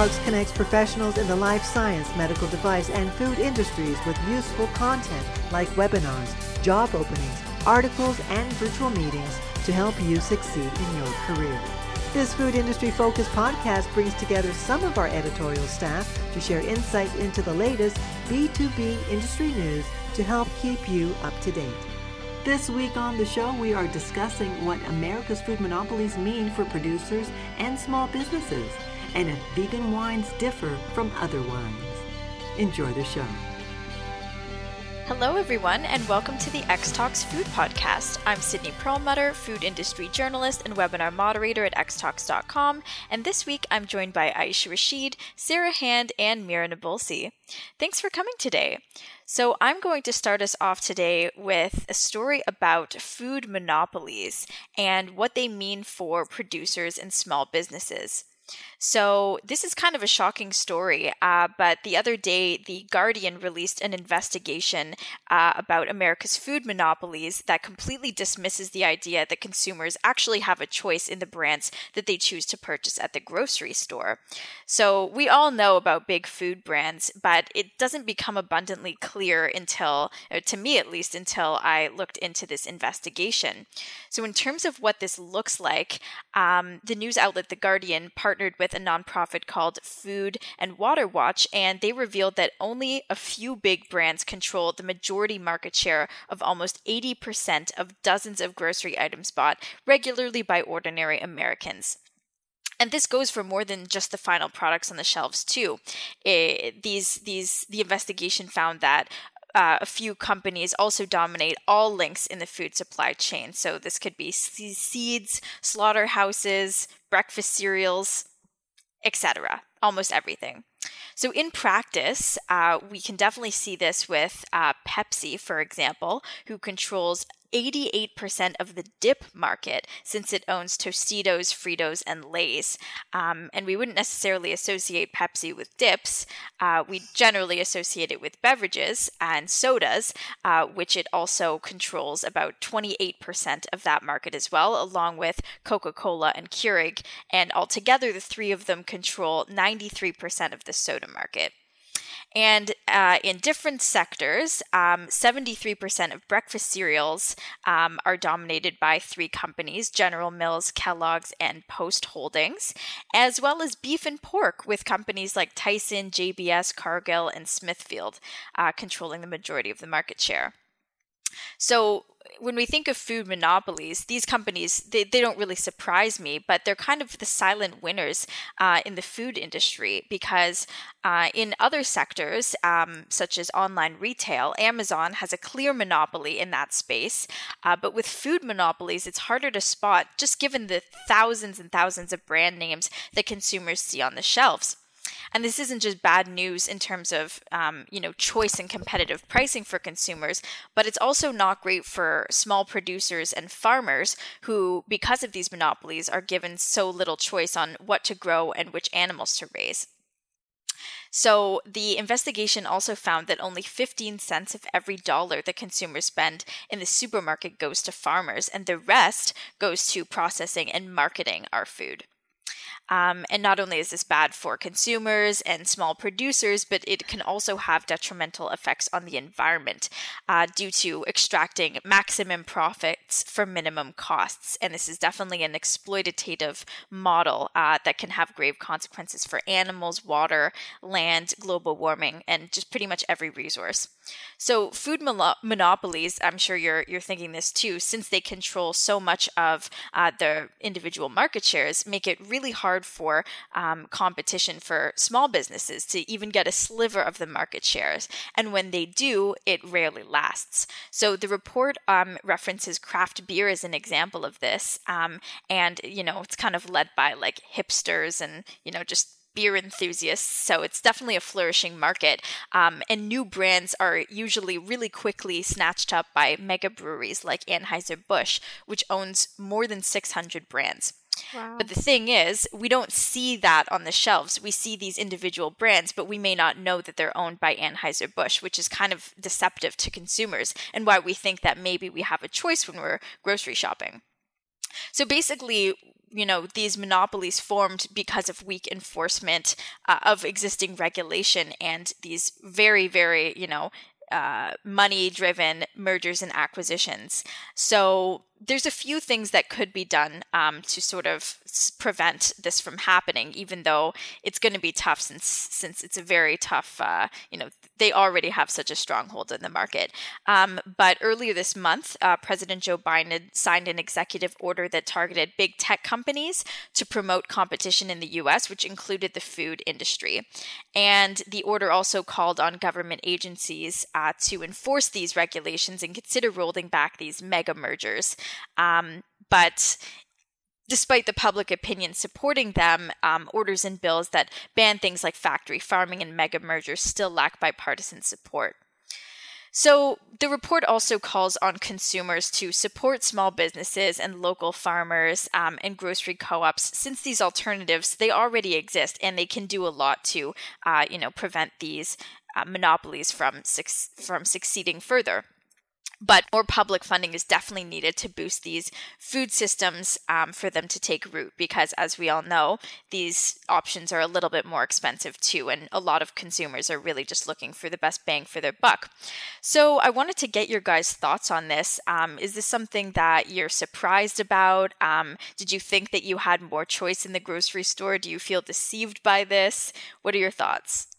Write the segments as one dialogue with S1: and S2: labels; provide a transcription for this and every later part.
S1: Talks connects professionals in the life science, medical device, and food industries with useful content like webinars, job openings, articles, and virtual meetings to help you succeed in your career. This food industry focused podcast brings together some of our editorial staff to share insights into the latest B2B industry news to help keep you up to date. This week on the show, we are discussing what America's food monopolies mean for producers and small businesses, and if vegan wines differ from other wines. Enjoy the show.
S2: Hello, everyone, and welcome to the X Talks Food Podcast. I'm Sydney Perlmutter, food industry journalist and webinar moderator at xtalks.com, and this week I'm joined by Aisha Rashid, Sarah Hand, and Mira Nabulsi. Thanks for coming today. So, I'm going to start us off today with a story about food monopolies and what they mean for producers and small businesses. So, this is kind of a shocking story, uh, but the other day, The Guardian released an investigation uh, about America's food monopolies that completely dismisses the idea that consumers actually have a choice in the brands that they choose to purchase at the grocery store. So, we all know about big food brands, but it doesn't become abundantly clear until, uh, to me at least, until I looked into this investigation. So, in terms of what this looks like, um, the news outlet The Guardian partnered with a nonprofit called Food and Water Watch, and they revealed that only a few big brands control the majority market share of almost 80% of dozens of grocery items bought regularly by ordinary Americans. And this goes for more than just the final products on the shelves too. It, these these the investigation found that uh, a few companies also dominate all links in the food supply chain. So this could be seeds, slaughterhouses, breakfast cereals, etc. Almost everything. So, in practice, uh, we can definitely see this with uh, Pepsi, for example, who controls 88% of the dip market since it owns Tostitos, Fritos, and Lay's. Um, and we wouldn't necessarily associate Pepsi with dips. Uh, we generally associate it with beverages and sodas, uh, which it also controls about 28% of that market as well, along with Coca Cola and Keurig. And altogether, the three of them control 93% of the soda market. And uh, in different sectors, um, 73% of breakfast cereals um, are dominated by three companies General Mills, Kellogg's, and Post Holdings, as well as beef and pork with companies like Tyson, JBS, Cargill, and Smithfield uh, controlling the majority of the market share. So, when we think of food monopolies, these companies they, they don't really surprise me, but they're kind of the silent winners uh, in the food industry because uh, in other sectors, um, such as online retail, Amazon has a clear monopoly in that space. Uh, but with food monopolies, it's harder to spot just given the thousands and thousands of brand names that consumers see on the shelves. And this isn't just bad news in terms of um, you know choice and competitive pricing for consumers, but it's also not great for small producers and farmers who, because of these monopolies, are given so little choice on what to grow and which animals to raise. So the investigation also found that only 15 cents of every dollar that consumers spend in the supermarket goes to farmers, and the rest goes to processing and marketing our food. Um, and not only is this bad for consumers and small producers, but it can also have detrimental effects on the environment uh, due to extracting maximum profits for minimum costs. And this is definitely an exploitative model uh, that can have grave consequences for animals, water, land, global warming, and just pretty much every resource. So food monopolies, I'm sure you're you're thinking this too, since they control so much of uh, the individual market shares, make it really hard for um, competition for small businesses to even get a sliver of the market shares. And when they do, it rarely lasts. So the report um, references craft beer as an example of this, um, and you know it's kind of led by like hipsters and you know just beer enthusiasts, so it's definitely a flourishing market. Um, and new brands are usually really quickly snatched up by mega breweries like Anheuser-Busch, which owns more than 600 brands. Wow. But the thing is, we don't see that on the shelves. We see these individual brands, but we may not know that they're owned by Anheuser-Busch, which is kind of deceptive to consumers and why we think that maybe we have a choice when we're grocery shopping. So basically, you know these monopolies formed because of weak enforcement uh, of existing regulation and these very very you know uh, money driven mergers and acquisitions. So there's a few things that could be done um, to sort of prevent this from happening, even though it's going to be tough since since it's a very tough. Uh, you know, they already have such a stronghold in the market. Um, but earlier this month, uh, President Joe Biden signed an executive order that targeted big tech companies to promote competition in the U.S., which included the food industry. And the order also called on government agencies uh, to enforce these regulations and consider rolling back these mega mergers. Um, but despite the public opinion supporting them, um, orders and bills that ban things like factory farming and mega mergers still lack bipartisan support. So, the report also calls on consumers to support small businesses and local farmers um, and grocery co-ops, since these alternatives they already exist and they can do a lot to, uh, you know, prevent these uh, monopolies from su- from succeeding further but more public funding is definitely needed to boost these food systems um, for them to take root because as we all know these options are a little bit more expensive too and a lot of consumers are really just looking for the best bang for their buck. So i wanted to get your guys thoughts on this. Um, is this something that you're surprised about? Um, did you think that you had more choice in the grocery store? Do you feel deceived by this? What are your thoughts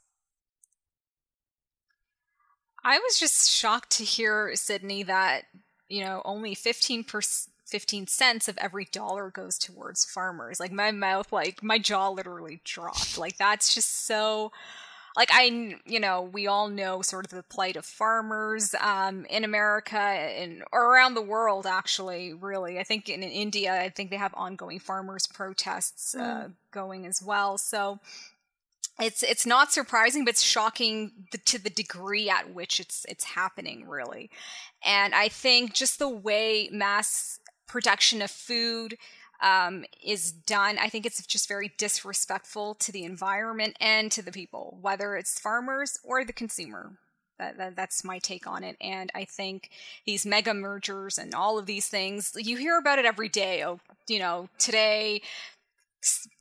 S3: I was just shocked to hear, Sydney, that, you know, only 15 15 cents of every dollar goes towards farmers. Like my mouth, like my jaw literally dropped. Like that's just so like I, you know, we all know sort of the plight of farmers um, in America and or around the world. Actually, really, I think in, in India, I think they have ongoing farmers protests uh, mm. going as well. So it's it's not surprising, but it's shocking to the degree at which it's it's happening, really. And I think just the way mass production of food um, is done, I think it's just very disrespectful to the environment and to the people, whether it's farmers or the consumer. That, that, that's my take on it. And I think these mega mergers and all of these things, you hear about it every day. Oh, you know, today,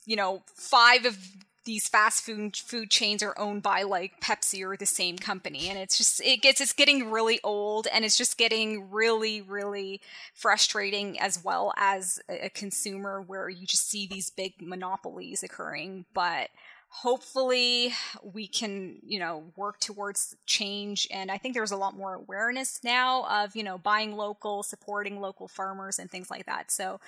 S3: you know, five of these fast food food chains are owned by like Pepsi or the same company and it's just it gets it's getting really old and it's just getting really really frustrating as well as a, consumer where you just see these big monopolies occurring. But hopefully we can you know work towards change and i think there's a lot more awareness now of you know buying local supporting local farmers and things like that. So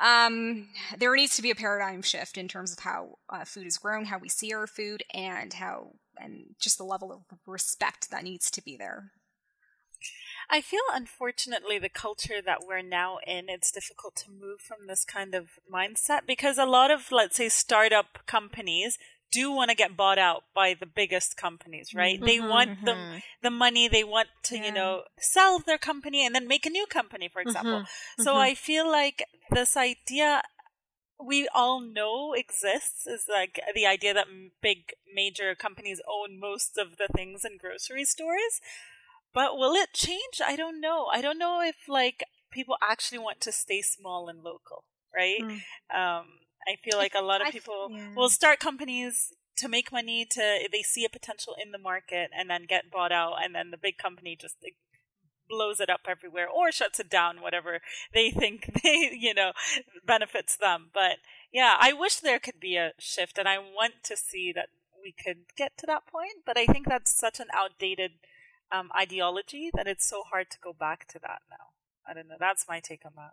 S3: um, there needs to be a paradigm shift in terms of how uh, food is grown, how we see our food, and how and just the level of respect that needs to be there.
S4: I feel, unfortunately, the culture that we're now in, it's difficult to move from this kind of mindset because a lot of, let's say, startup companies do want to get bought out by the biggest companies, right? Mm-hmm, they want mm-hmm. the the money, they want to, yeah. you know, sell their company and then make a new company, for example. Mm-hmm, so mm-hmm. I feel like this idea we all know exists is like the idea that big major companies own most of the things in grocery stores. But will it change? I don't know. I don't know if like people actually want to stay small and local, right? Mm. Um, I feel like a lot of people yeah. will start companies to make money to they see a potential in the market and then get bought out and then the big company just like, blows it up everywhere or shuts it down whatever they think they you know benefits them. But yeah i wish there could be a shift and i want to see that we could get to that point but i think that's such an outdated um, ideology that it's so hard to go back to that now. I don't know. That's my take on that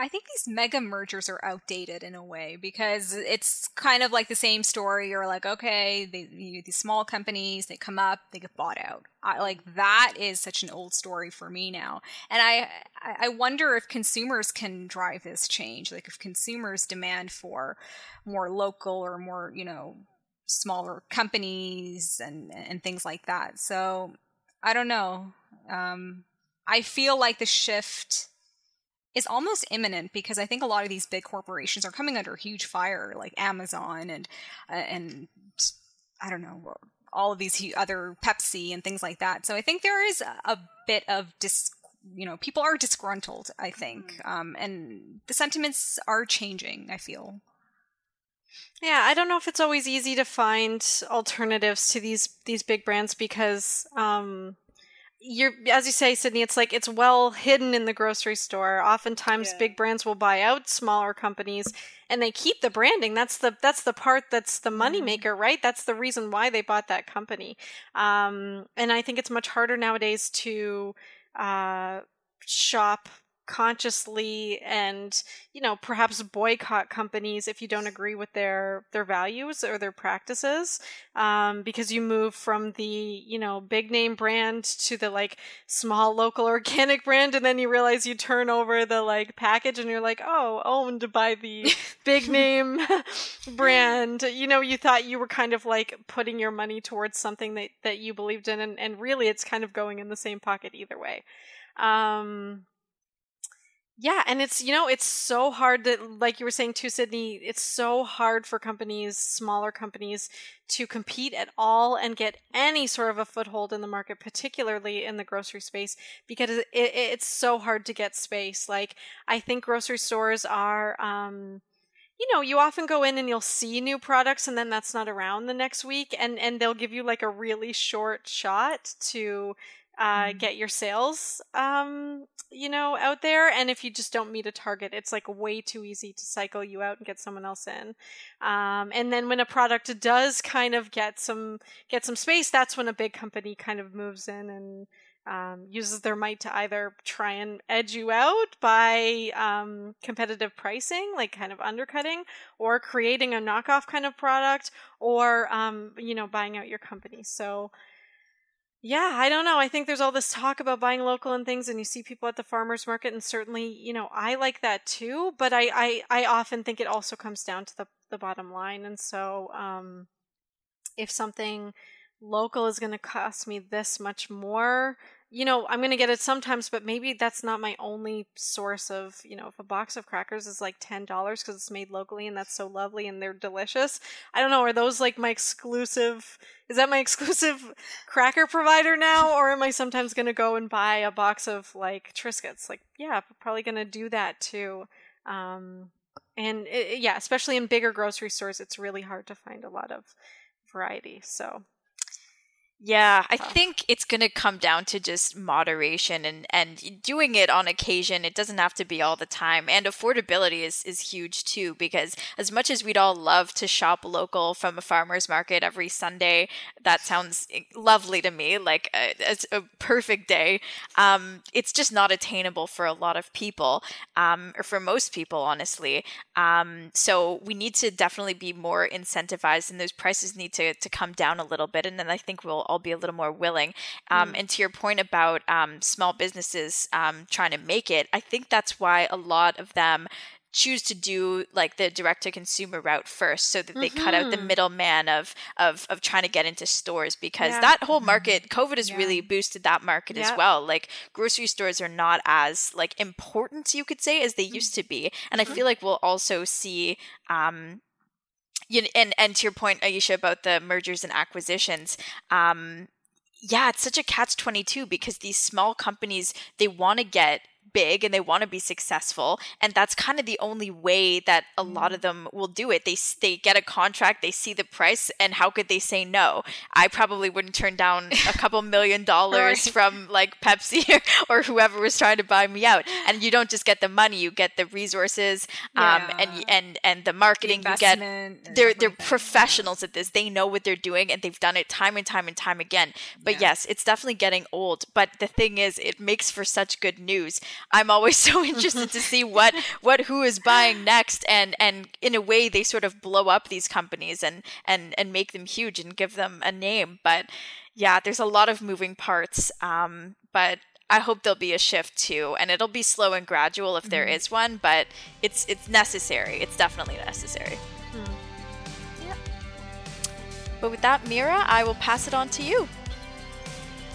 S3: I think these mega mergers are outdated in a way because it's kind of like the same story. You're like, okay, they, you, these small companies, they come up, they get bought out. I, like that is such an old story for me now, and I I wonder if consumers can drive this change. Like if consumers demand for more local or more, you know, smaller companies and and things like that. So I don't know. Um, I feel like the shift is almost imminent because I think a lot of these big corporations are coming under huge fire, like Amazon and uh, and I don't know all of these other Pepsi and things like that. So I think there is a bit of dis- you know, people are disgruntled, I think. Mm-hmm. Um, and the sentiments are changing, I feel.
S5: Yeah, I don't know if it's always easy to find alternatives to these these big brands because um you're as you say sydney it's like it's well hidden in the grocery store oftentimes yeah. big brands will buy out smaller companies and they keep the branding that's the that's the part that's the money mm-hmm. maker right that's the reason why they bought that company um, and i think it's much harder nowadays to uh, shop consciously and you know perhaps boycott companies if you don't agree with their their values or their practices um, because you move from the you know big name brand to the like small local organic brand and then you realize you turn over the like package and you're like oh owned by the big name brand. You know you thought you were kind of like putting your money towards something that that you believed in and, and really it's kind of going in the same pocket either way. Um yeah, and it's you know it's so hard that like you were saying too, Sydney. It's so hard for companies, smaller companies, to compete at all and get any sort of a foothold in the market, particularly in the grocery space, because it, it, it's so hard to get space. Like I think grocery stores are. Um, you know, you often go in and you'll see new products and then that's not around the next week and and they'll give you like a really short shot to uh, mm-hmm. get your sales, um, you know, out there. And if you just don't meet a target, it's like way too easy to cycle you out and get someone else in. Um, and then when a product does kind of get some get some space, that's when a big company kind of moves in and um, uses their might to either try and edge you out by um, competitive pricing, like kind of undercutting, or creating a knockoff kind of product, or um, you know, buying out your company. So yeah, I don't know. I think there's all this talk about buying local and things, and you see people at the farmers market, and certainly, you know, I like that too. But I, I, I often think it also comes down to the the bottom line, and so, um, if something local is going to cost me this much more you know, I'm going to get it sometimes, but maybe that's not my only source of, you know, if a box of crackers is like $10 because it's made locally and that's so lovely and they're delicious. I don't know. Are those like my exclusive, is that my exclusive cracker provider now? Or am I sometimes going to go and buy a box of like Triscuits? Like, yeah, probably going to do that too. Um, and it, yeah, especially in bigger grocery stores, it's really hard to find a lot of variety. So
S2: yeah, I think it's going to come down to just moderation and, and doing it on occasion. It doesn't have to be all the time. And affordability is, is huge too, because as much as we'd all love to shop local from a farmer's market every Sunday, that sounds lovely to me, like a, a perfect day. Um, it's just not attainable for a lot of people, um, or for most people, honestly. Um, so we need to definitely be more incentivized, and those prices need to, to come down a little bit. And then I think we'll I'll be a little more willing. Um, mm. And to your point about um, small businesses um, trying to make it, I think that's why a lot of them choose to do like the direct to consumer route first so that they mm-hmm. cut out the mm-hmm. middleman of of of trying to get into stores because yeah. that whole market mm-hmm. covid has yeah. really boosted that market as well like grocery stores are not as like important you could say as they mm-hmm. used to be and mm-hmm. i feel like we'll also see um you know, and and to your point, Aisha, about the mergers and acquisitions, um, yeah, it's such a catch twenty two because these small companies they want to get big and they want to be successful and that's kind of the only way that a lot of mm. them will do it they they get a contract they see the price and how could they say no i probably wouldn't turn down a couple million dollars right. from like pepsi or, whoever was trying to buy me out and you don't just get the money you get the resources um, yeah. and and and the marketing the you get they're they're professionals at this they know what they're doing and they've done it time and time and time again but yeah. yes it's definitely getting old but the thing is it makes for such good news I'm always so interested to see what what who is buying next, and and in a way they sort of blow up these companies and and and make them huge and give them a name. But yeah, there's a lot of moving parts. Um, but I hope there'll be a shift too, and it'll be slow and gradual if there mm-hmm. is one. But it's it's necessary. It's definitely necessary. Mm. Yeah. But with that, Mira, I will pass it on to you.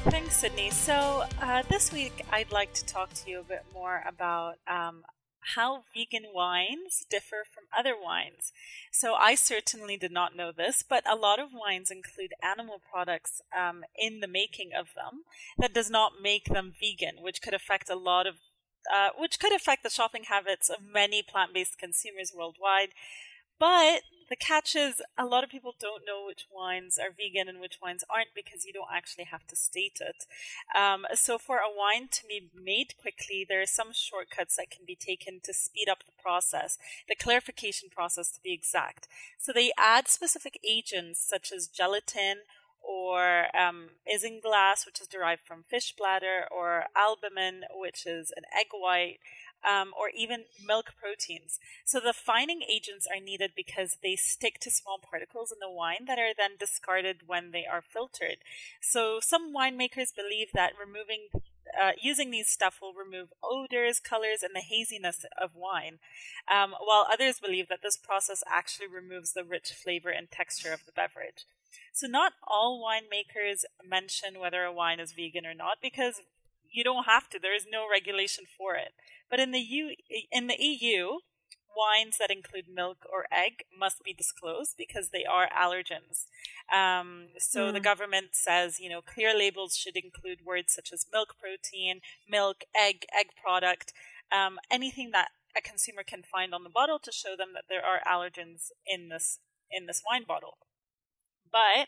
S4: Thanks, Sydney. So, uh, this week I'd like to talk to you a bit more about um, how vegan wines differ from other wines. So I certainly did not know this, but a lot of wines include animal products um, in the making of them that does not make them vegan, which could affect a lot of uh, which could affect the shopping habits of many plant-based consumers worldwide. But the catch is a lot of people don't know which wines are vegan and which wines aren't because you don't actually have to state it. Um, so for a wine to be made quickly, there are some shortcuts that can be taken to speed up the process, the clarification process to be exact. So they add specific agents such as gelatin or um, isinglass, which is derived from fish bladder, or albumin, which is an egg white, um, or even milk proteins. So the fining agents are needed because they stick to small particles in the wine that are then discarded when they are filtered. So some winemakers believe that removing uh, using these stuff will remove odors, colors, and the haziness of wine, um, while others believe that this process actually removes the rich flavor and texture of the beverage. So, not all winemakers mention whether a wine is vegan or not because you don't have to. There is no regulation for it. But in the U, in the EU, wines that include milk or egg must be disclosed because they are allergens. Um, so mm. the government says, you know, clear labels should include words such as milk protein, milk, egg, egg product, um, anything that a consumer can find on the bottle to show them that there are allergens in this in this wine bottle. But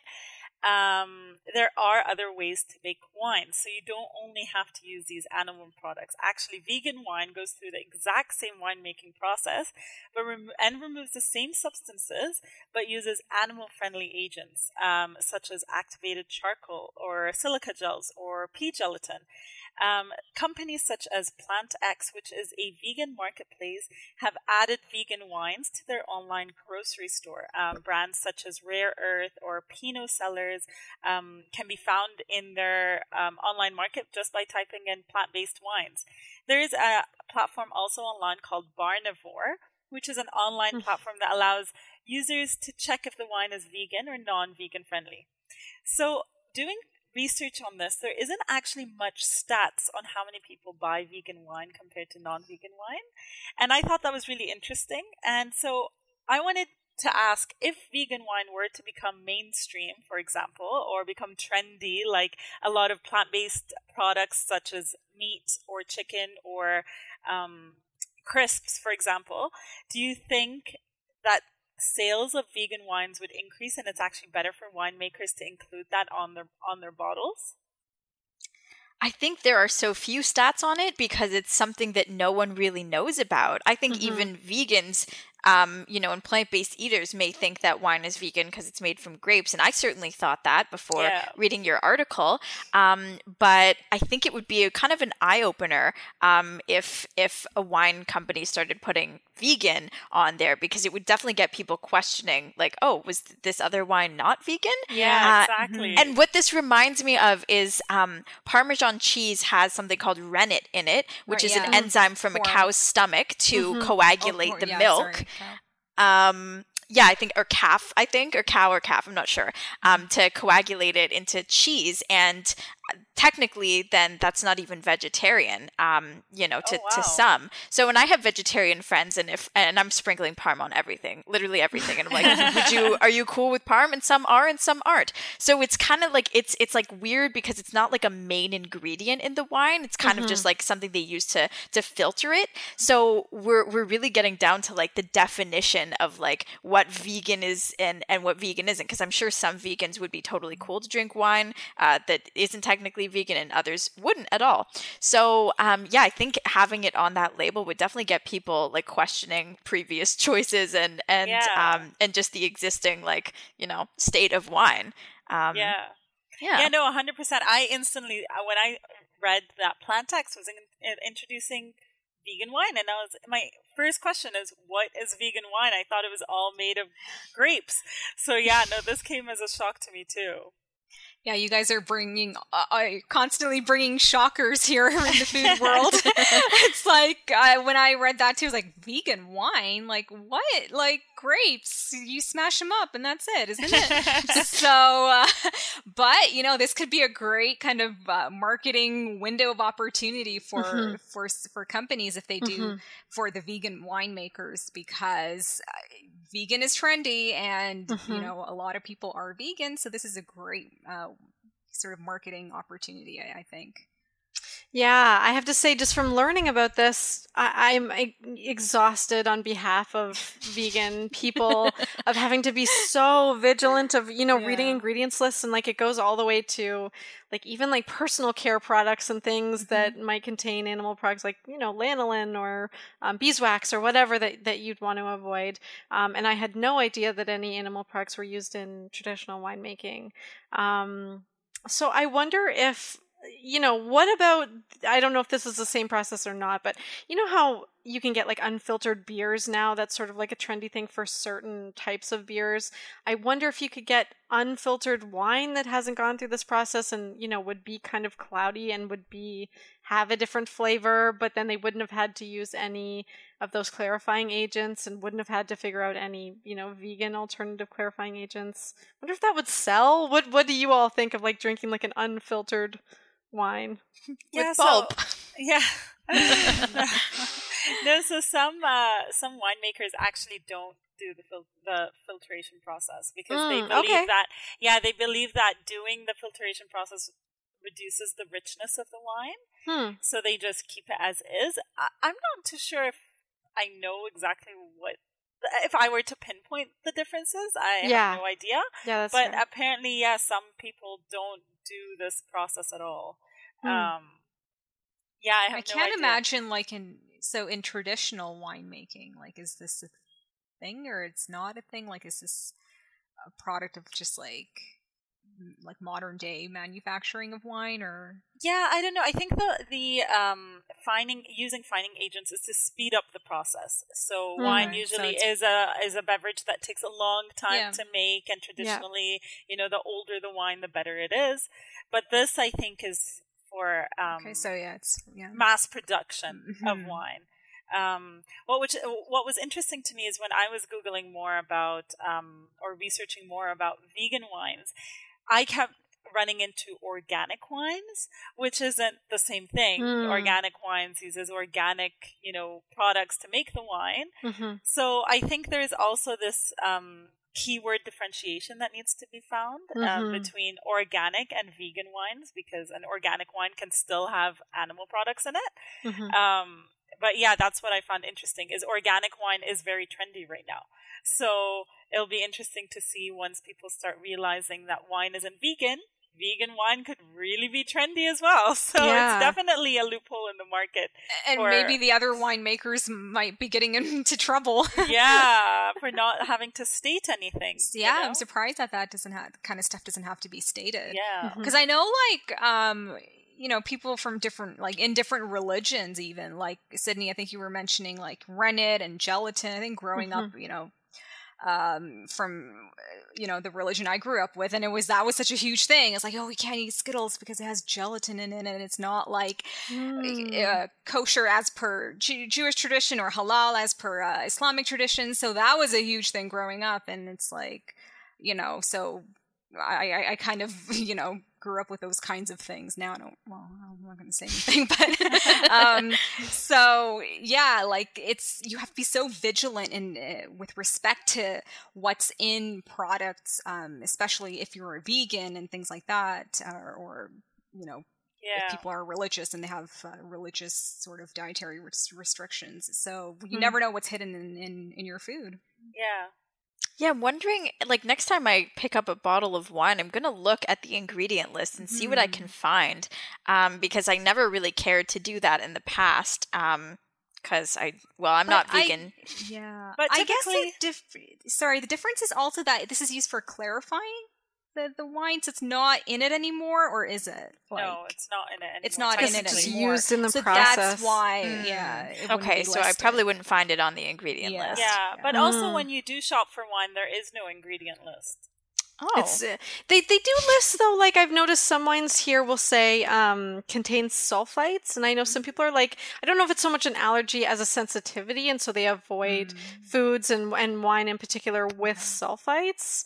S4: um, there are other ways to make wine. So you don't only have to use these animal products. Actually, vegan wine goes through the exact same winemaking process, but rem- and removes the same substances, but uses animal-friendly agents um, such as activated charcoal or silica gels or pea gelatin. Um, companies such as PlantX, which is a vegan marketplace, have added vegan wines to their online grocery store. Um, brands such as Rare Earth or Pinot Cellars um, can be found in their um, online market just by typing in plant based wines. There is a platform also online called Barnivore, which is an online hmm. platform that allows users to check if the wine is vegan or non vegan friendly. So, doing research on this, there isn't actually much stats on how many people buy vegan wine compared to non vegan wine. And I thought that was really interesting. And so I wanted to ask if vegan wine were to become mainstream, for example, or become trendy like a lot of plant based products such as meat or chicken or um, crisps, for example, do you think that sales of vegan wines would increase and it's actually better for winemakers to include that on their on their bottles?
S2: I think there are so few stats on it because it's something that no one really knows about. I think mm-hmm. even vegans um, you know, and plant based eaters may think that wine is vegan because it's made from grapes. And I certainly thought that before yeah. reading your article. Um, but I think it would be a kind of an eye opener um, if if a wine company started putting vegan on there because it would definitely get people questioning, like, oh, was this other wine not vegan?
S4: Yeah, uh, exactly.
S2: And what this reminds me of is um, Parmesan cheese has something called rennet in it, which right, is yeah. an enzyme from a cow's stomach to mm-hmm. coagulate oh, the yeah, milk. Sorry. Um, yeah, I think, or calf, I think, or cow or calf, I'm not sure, um, to coagulate it into cheese. And technically then that's not even vegetarian um you know to, oh, wow. to some. So when i have vegetarian friends and if and i'm sprinkling parm on everything literally everything and i'm like would you are you cool with parm? And some are and some aren't. So it's kind of like it's it's like weird because it's not like a main ingredient in the wine. It's kind mm-hmm. of just like something they use to to filter it. So we're we're really getting down to like the definition of like what vegan is and and what vegan isn't because i'm sure some vegans would be totally cool to drink wine uh, that isn't technically vegan and others wouldn't at all. So, um, yeah, I think having it on that label would definitely get people like questioning previous choices and and yeah. um, and just the existing like you know state of wine. Um,
S4: yeah. Yeah. Yeah. No, hundred percent. I instantly uh, when I read that PlantX was in, in, introducing vegan wine and I was my first question is what is vegan wine? I thought it was all made of grapes. So yeah, no, this came as a shock to me too.
S3: Yeah, you guys are bringing, uh, uh constantly bringing shockers here in the food world. it's like uh, when I read that too, I was like, vegan wine? Like what? Like grapes. You smash them up, and that's it, isn't it? so, uh, but you know, this could be a great kind of uh, marketing window of opportunity for mm-hmm. for for companies if they do mm-hmm. for the vegan winemakers because uh, vegan is trendy, and mm-hmm. you know, a lot of people are vegan. So this is a great uh, sort of marketing opportunity, I, I think.
S5: Yeah, I have to say, just from learning about this, I, am exhausted on behalf of vegan people of having to be so vigilant of you know yeah. reading ingredients lists and like it goes all the way to like even like personal care products and things mm-hmm. that might contain animal products like you know lanolin or um, beeswax or whatever that that you'd want to avoid. Um, and I had no idea that any animal products were used in traditional winemaking. Um, so I wonder if you know, what about I don't know if this is the same process or not, but you know how you can get like unfiltered beers now that's sort of like a trendy thing for certain types of beers. I wonder if you could get unfiltered wine that hasn't gone through this process and, you know, would be kind of cloudy and would be have a different flavor, but then they wouldn't have had to use any of those clarifying agents and wouldn't have had to figure out any, you know, vegan alternative clarifying agents. I wonder if that would sell. What what do you all think of like drinking like an unfiltered wine
S4: yeah, with pulp. So, yeah. no, so some uh, some winemakers actually don't do the fil- the filtration process because mm, they believe okay. that yeah they believe that doing the filtration process reduces the richness of the wine. Hmm. So they just keep it as is. I- I'm not too sure if I know exactly what if I were to pinpoint the differences, I yeah. have no idea.
S5: Yeah, that's
S4: but
S5: fair.
S4: apparently, yeah, some people don't do this process at all. Hmm. Um, yeah, I, I
S3: no
S4: can't
S3: idea. imagine like in so in traditional winemaking, like is this a thing or it's not a thing? Like is this a product of just like like modern day manufacturing of wine or
S4: yeah i don't know i think the the um fining using fining agents is to speed up the process so mm, wine usually so is a is a beverage that takes a long time yeah. to make and traditionally yeah. you know the older the wine the better it is but this i think is for um,
S3: okay, so yeah, it's yeah.
S4: mass production mm-hmm. of wine. Um, what which what was interesting to me is when I was googling more about um, or researching more about vegan wines, I kept running into organic wines, which isn't the same thing. Mm. Organic wines uses organic, you know, products to make the wine. Mm-hmm. So I think there's also this um, keyword differentiation that needs to be found um, mm-hmm. um, between organic and vegan wines because an organic wine can still have animal products in it. Mm-hmm. Um, but yeah, that's what I found interesting is organic wine is very trendy right now. So it'll be interesting to see once people start realizing that wine isn't vegan vegan wine could really be trendy as well. So yeah. it's definitely a loophole in the market.
S3: And for, maybe the other winemakers might be getting into trouble.
S4: yeah, for not having to state anything.
S3: Yeah,
S4: you know?
S3: I'm surprised that that doesn't have kind of stuff doesn't have to be stated.
S4: Yeah,
S3: because mm-hmm. I know like um you know people from different like in different religions even like sydney i think you were mentioning like rennet and gelatin i think growing mm-hmm. up you know um, from you know the religion I grew up with, and it was that was such a huge thing. It's like, oh, we can't eat Skittles because it has gelatin in it, and it's not like mm. uh, kosher as per Jew- Jewish tradition or halal as per uh, Islamic tradition. So that was a huge thing growing up, and it's like, you know, so I, I, I kind of you know grew up with those kinds of things. Now I don't. Well, I'm not going to say anything, but um, so yeah, like it's you have to be so vigilant in uh, with respect to what's in products, um, especially if you're a vegan and things like that, or, or you know.
S4: Yeah.
S3: If people are religious and they have uh, religious sort of dietary restrictions, so you mm never know what's hidden in, in, in your food.
S4: Yeah,
S2: yeah, I'm wondering, like, next time I pick up a bottle of wine, I'm going to look at the ingredient list and see mm. what I can mm. find. Um, because I never really cared to do that in the past. Um, because I, well, I'm but not vegan.
S3: I, yeah. But I guess the dif- sorry, the difference is also that this is used for clarifying the the wine, so it's not in it anymore, or is it?
S4: Like, no, it's not in it. Anymore.
S3: It's not in it
S5: it's
S3: anymore.
S5: used in the
S3: so
S5: process.
S3: That's why, mm. yeah.
S2: Okay, so I probably wouldn't find it on the ingredient
S4: yeah.
S2: list.
S4: Yeah, but mm. also when you do shop for wine, there is no ingredient list.
S2: Oh,
S5: It's uh, they they do list though. Like I've noticed some wines here will say um, contains sulfites, and I know some people are like I don't know if it's so much an allergy as a sensitivity, and so they avoid foods and and wine in particular with sulfites.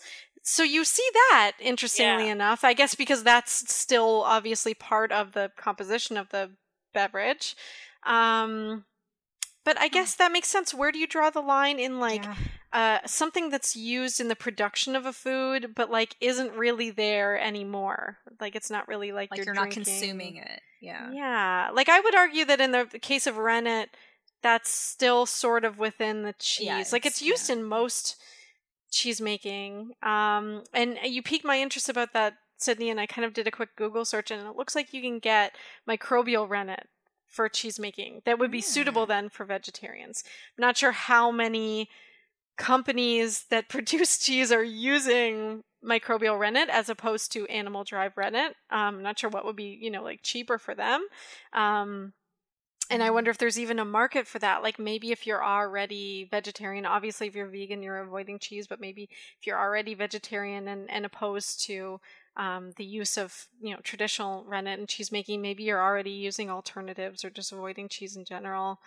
S5: So you see that interestingly
S4: Yeah.
S5: enough, I guess because that's still obviously part of the composition of the beverage. Um, but I guess that makes sense. Where do you draw the line in like
S3: Yeah.
S5: uh, something that's used in the production of a food, but like isn't really there anymore. Like it's not really like,
S3: like
S5: you're,
S3: you're, not consuming it. Yeah.
S5: Yeah, like I would argue that in the case of rennet, that's still sort of within the cheese.
S3: Yeah,
S5: like it's
S3: it's-
S5: used
S3: yeah.
S5: in most cheese making. Um, and you piqued my interest about that, Sydney, and I kind of did a quick Google search, and it looks like you can get microbial rennet for cheese making that would be suitable then for vegetarians. I'm not sure how many companies that produce cheese are using microbial rennet as opposed to animal derived rennet. Um, I'm not sure what would be, you know, like cheaper for them. Um, and I wonder if there's even a market for that. Like maybe if you're already vegetarian, obviously if you're vegan, you're avoiding cheese, but maybe if you're already vegetarian and, and opposed to um, the use of you know traditional rennet and cheese making, maybe you're already using alternatives or just avoiding cheese in general.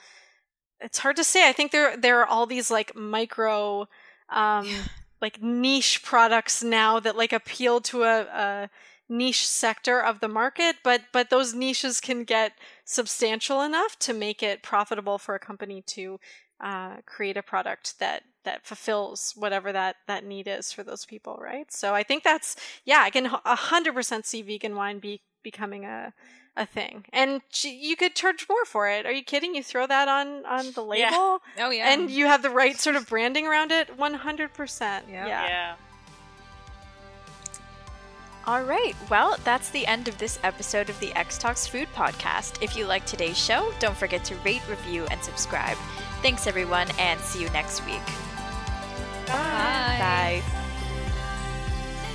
S5: It's hard to say. I think there there are all these like micro um, like niche products now that like appeal to a, a niche sector of the market but but those niches can get substantial enough to make it profitable for a company to uh, create a product that that fulfills whatever that that need is for those people right so i think that's yeah i can 100% see vegan wine be becoming a a thing and you could charge more for it are you kidding you throw that on on the
S4: Yeah.
S5: label
S3: Oh yeah.
S5: and you have the right sort of branding around it 100%
S3: Yep.
S5: yeah
S4: Yeah.
S2: All right, well, that's the end of this episode of the X Talks Food Podcast. If you like today's show, don't forget to rate, review, and subscribe. Thanks, everyone, and see you next week.
S3: Bye.
S2: Bye.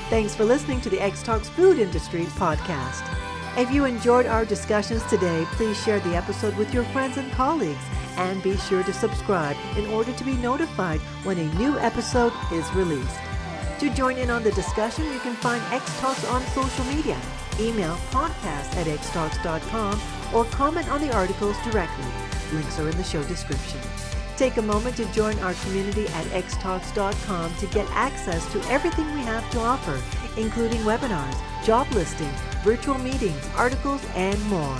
S1: Thanks for listening to the X Talks Food Industry podcast. If you enjoyed our discussions today, please share the episode with your friends and colleagues and be sure to subscribe in order to be notified when a new episode is released. To join in on the discussion, you can find X Talks on social media. Email podcast at xtalks.com or comment on the articles directly. Links are in the show description. Take a moment to join our community at xtalks.com to get access to everything we have to offer, including webinars, job listings, virtual meetings, articles, and more.